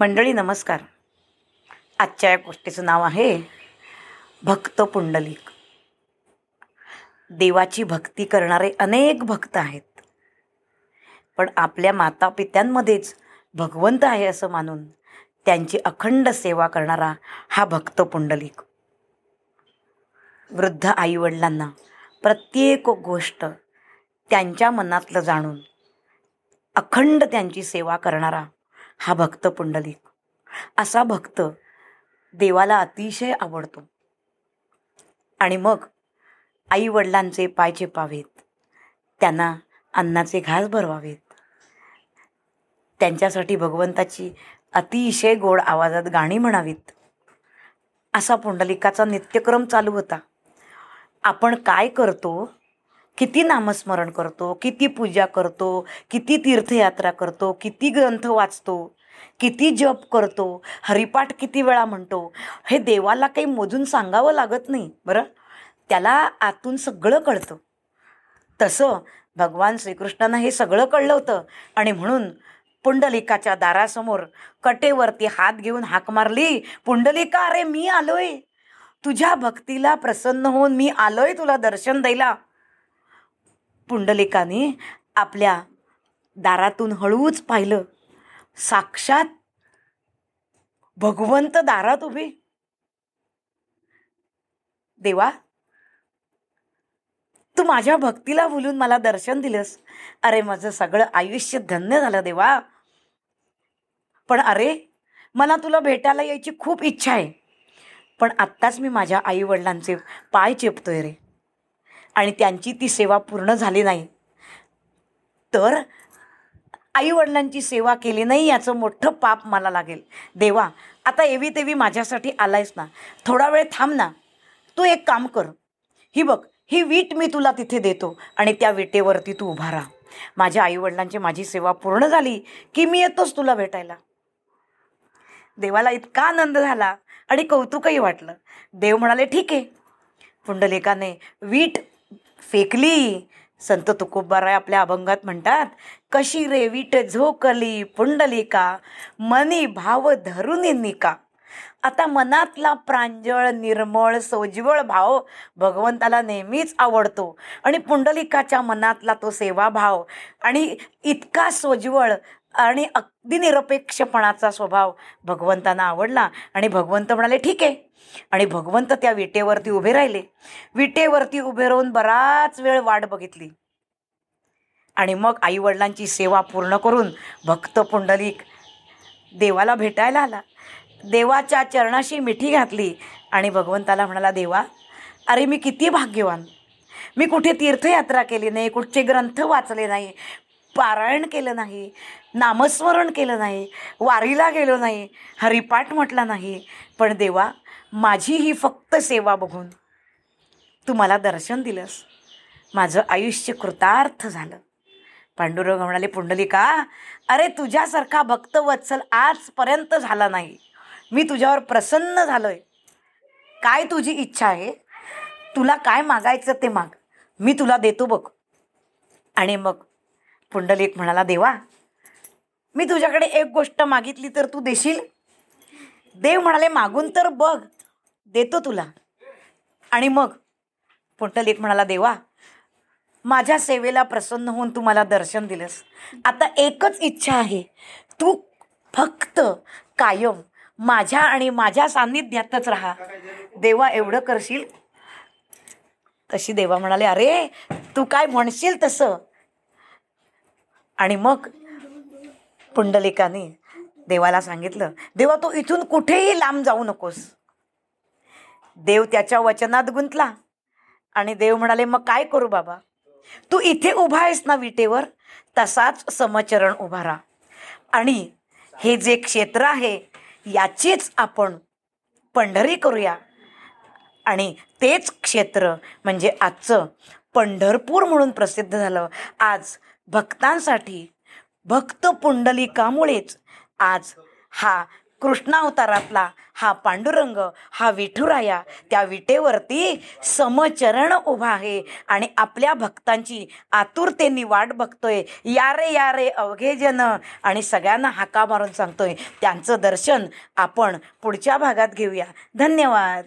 मंडळी नमस्कार. आजच्या या गोष्टीचं नाव आहे भक्त पुंडलिक. देवाची भक्ती करणारे अनेक भक्त आहेत. पण आपल्या मातापित्यांमध्येच भगवंत आहे असं मानून त्यांची अखंड सेवा करणारा हा भक्त पुंडलिक. वृद्ध आईवडिलांना प्रत्येक गोष्ट त्यांच्या मनातलं जाणून अखंड त्यांची सेवा करणारा हा भक्त पुंडलिक. असा भक्त देवाला अतिशय आवडतो. आणि मग आई वडिलांचे पाय चेपावेत. त्यांना अन्नाचे घास भरवावेत. त्यांच्यासाठी भगवंताची अतिशय गोड आवाजात गाणी म्हणावीत. असा पुंडलिकाचा नित्यक्रम चालू होता. आपण काय करतो किती नामस्मरण करतो किती पूजा करतो किती तीर्थयात्रा करतो किती ग्रंथ वाचतो किती जप करतो हरिपाठ किती वेळा म्हणतो हे देवाला काही मोजून सांगावं लागत नाही बरं? त्याला आतून सगळं कळतं. तसं भगवान श्रीकृष्णांना हे सगळं कळलं होतं आणि म्हणून पुंडलिकाच्या दारासमोर कटेवरती हात घेऊन हाक मारली पुंडलिका अरे मी आलोय. तुझ्या भक्तीला प्रसन्न होऊन मी आलोय तुला दर्शन द्यायला. पुंडलिकाने आपल्या दारातून हळूच पाहिलं. साक्षात भगवंत दारात उभे. देवा तू माझ्या भक्तीला बोलून मला दर्शन दिलंस. अरे माझं सगळं आयुष्य धन्य झालं देवा. पण अरे मला तुला भेटायला यायची खूप इच्छा आहे. पण आत्ताच मी माझ्या आईवडिलांचे पाय चेपतोय रे. आणि त्यांची ती सेवा पूर्ण झाली नाही. तर आईवडिलांची सेवा केली नाही याचं मोठं पाप मला लागेल. देवा आता एवी तेवी माझ्यासाठी आलायस ना. थोडा वेळ थांब ना. तू एक काम कर. ही बघ ही वीट मी तुला तिथे देतो आणि त्या विटेवरती तू उभा राहा. माझ्या आईवडिलांची माझी सेवा पूर्ण झाली की मी येतोच तुला भेटायला. देवाला इतका आनंद झाला आणि कौतुकही वाटलं. देव म्हणाले ठीक आहे. पुंडलिकाने वीट फेकली. संत तुकोबाराय आपल्या अभंगात म्हणतात कशी रेवीट झोकली पुंडलिका मनी भाव धरून निका. आता मनातला प्रांजळ निर्मळ सोज्वळ भाव भगवंताला नेहमीच आवडतो. आणि पुंडलिकाच्या मनातला तो सेवाभाव आणि इतका सोज्वळ आणि अगदी निरपेक्षपणाचा स्वभाव भगवंतांना आवडला. आणि भगवंत म्हणाले ठीक आहे. आणि भगवंत त्या विटेवरती उभे राहिले. विटेवरती उभे राहून बराच वेळ वाट बघितली. आणि मग आईवडिलांची सेवा पूर्ण करून भक्त पुंडलिक देवाला भेटायला आला. देवाच्या चरणाशी मिठी घातली आणि भगवंताला म्हणाला देवा अरे मी किती भाग्यवान. मी कुठे तीर्थयात्रा केली नाही कुठचे ग्रंथ वाचले नाही पारायण केलं नाही नामस्मरण केलं नाही वारीला गेलो नाही हरिपाठ म्हटला नाही. पण देवा माझी ही फक्त सेवा बघून तू मला दर्शन दिलंस. माझं आयुष्य कृतार्थ झालं. पांडुरंग म्हणाले पुंडलिका अरे तुझ्यासारखा भक्त वत्सल आजपर्यंत झाला नाही. मी तुझ्यावर प्रसन्न झालो आहे काय तुझी इच्छा आहे? तुला काय मागायचं ते माग. मी तुला देतो बघ. आणि मग पुंडलिक म्हणाला देवा मी तुझ्याकडे एक गोष्ट मागितली तर तू देशील? देव म्हणाले मागून तर बघ. देतो तुला. आणि मग पुंडलिक म्हणाला देवा माझ्या सेवेला प्रसन्न होऊन तू मला दर्शन दिलंस. आता एकच इच्छा आहे. तू फक्त कायम माझ्या आणि माझ्या सान्निध्यातच राहा. देवा एवढं करशील? तशी देवा म्हणाले अरे तू काय म्हणशील तसं? आणि मग पुंडलिकाने देवाला सांगितलं देवा तू इथून कुठेही लांब जाऊ नकोस. देव त्याच्या वचनात गुंतला. आणि देव म्हणाले मग काय करू बाबा? तू इथे उभा आहेस ना विटेवर? तसाच समचरण उभा राहा. आणि हे जे क्षेत्र आहे याचीच आपण पंढरी करूया. आणि तेच क्षेत्र म्हणजे आजचं पंढरपूर म्हणून प्रसिद्ध झालं. आज भक्तांसाठी भक्त पुंडलिकामुळेच आज हा कृष्णावतारातला हा पांडुरंग हा विठुराया त्या विटेवरती समचरण उभा आहे आणि आपल्या भक्तांची आतुरतेने वाट बघतोय. या रे या रे अवघे जन आणि सगळ्यांना हाका मारून सांगतोय. त्यांचं दर्शन आपण पुढच्या भागात घेऊया. धन्यवाद.